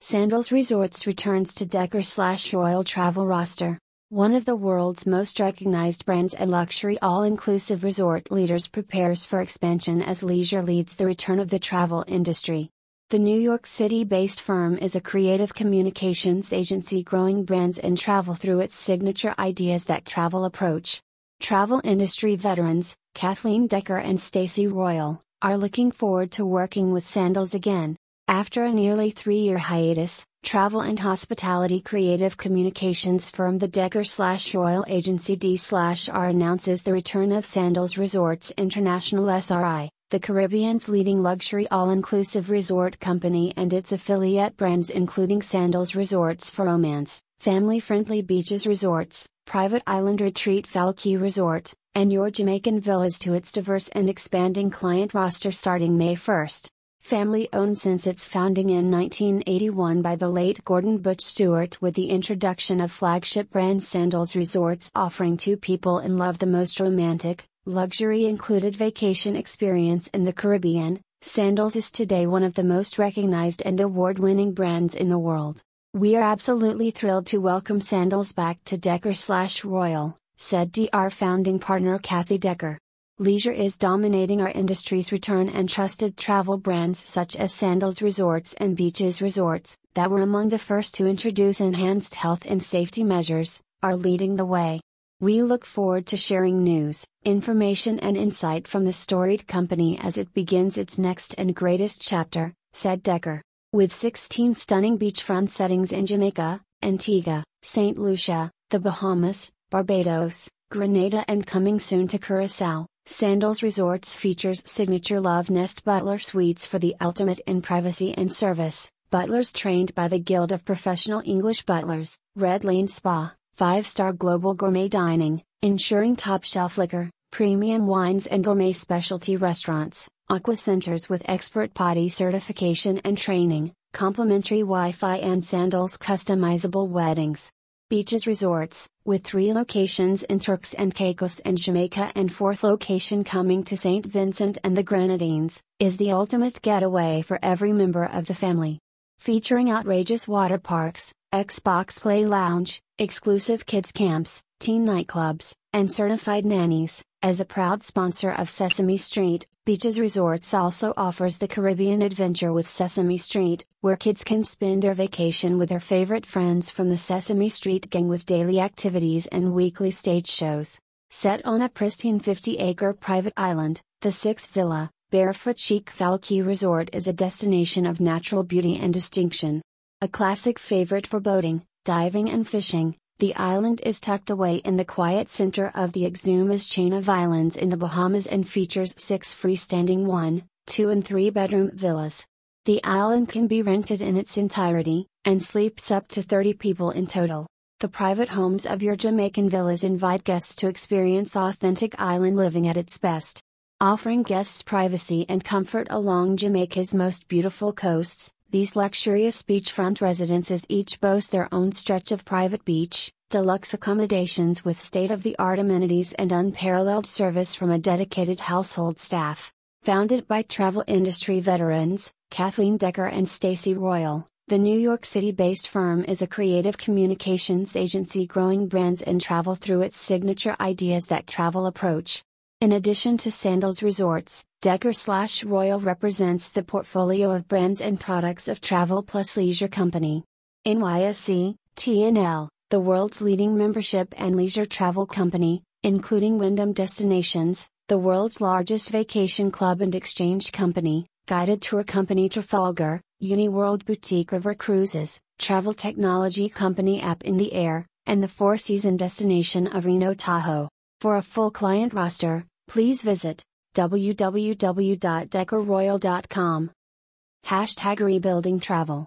Sandals Resorts returns to Decker slash Royal Travel roster. One of the world's most recognized brands and luxury all inclusive resort leaders prepares for expansion as leisure leads the return of the travel industry. The New York City based firm is a creative communications agency growing brands in travel through its signature ideas that travel approach. Travel industry veterans, Kathleen Decker and Stacy Royal, are looking forward to working with Sandals again. After a nearly three year hiatus, travel and hospitality creative communications firm the Decker slash Royal Agency D slash R announces the return of Sandals Resorts International SRI, the Caribbean's leading luxury all inclusive resort company and its affiliate brands, including Sandals Resorts for Romance, Family Friendly Beaches Resorts, Private Island Retreat Fowl Cay Resort, and Your Jamaican Villas to its diverse and expanding client roster starting May 1st family owned since its founding in 1981 by the late Gordon Butch Stewart with the introduction of flagship brand Sandals Resorts offering two people in love the most romantic, luxury included vacation experience in the Caribbean. Sandals is today one of the most recognized and award winning brands in the world. We are absolutely thrilled to welcome Sandals back to Decker Royal, said DR founding partner Kathy Decker. Leisure is dominating our industry's return and trusted travel brands such as Sandals Resorts and Beaches Resorts, that were among the first to introduce enhanced health and safety measures, are leading the way. We look forward to sharing news, information, and insight from the storied company as it begins its next and greatest chapter, said Decker. With 16 stunning beachfront settings in Jamaica, Antigua, St. Lucia, the Bahamas, Barbados, Grenada, and coming soon to Curacao. Sandals Resorts features signature Love Nest Butler suites for the ultimate in privacy and service. Butlers trained by the Guild of Professional English Butlers, Red Lane Spa, 5 star global gourmet dining, ensuring top shelf liquor, premium wines, and gourmet specialty restaurants, aqua centers with expert PADI certification and training, complimentary Wi Fi, and Sandals customizable weddings. Beaches Resorts, with three locations in Turks and Caicos and Jamaica and fourth location coming to St. Vincent and the Grenadines, is the ultimate getaway for every member of the family. Featuring outrageous water parks, Xbox Play Lounge, exclusive kids camps, teen nightclubs, and certified nannies, as a proud sponsor of Sesame Street, Beaches Resorts also offers the Caribbean adventure with Sesame Street, where kids can spend their vacation with their favorite friends from the Sesame Street gang with daily activities and weekly stage shows. Set on a pristine 50 acre private island, the Six Villa, Barefoot Chic Fowl Cay Resort is a destination of natural beauty and distinction. A classic favorite for boating, diving, and fishing, the island is tucked away in the quiet center of the Exumas chain of islands in the Bahamas and features six freestanding one, two, and three bedroom villas. The island can be rented in its entirety, and sleeps up to 30 people in total. The private homes of your Jamaican villas invite guests to experience authentic island living at its best. Offering guests privacy and comfort along Jamaica's most beautiful coasts, these luxurious beachfront residences each boast their own stretch of private beach, deluxe accommodations with state of the art amenities and unparalleled service from a dedicated household staff. Founded by travel industry veterans, Kathleen Decker and Stacy Royal, the New York City based firm is a creative communications agency growing brands in travel through its signature ideas that travel approach. In addition to Sandals Resorts, Decker slash Royal represents the portfolio of brands and products of Travel Plus Leisure Company. NYSE, TNL, the world's leading membership and leisure travel company, including Wyndham Destinations, the world's largest vacation club and exchange company, guided tour company Trafalgar, Uniworld Boutique River Cruises, travel technology company App in the Air, and the four season destination of Reno Tahoe. For a full client roster, please visit www.deckerroyal.com. Hashtag rebuilding travel.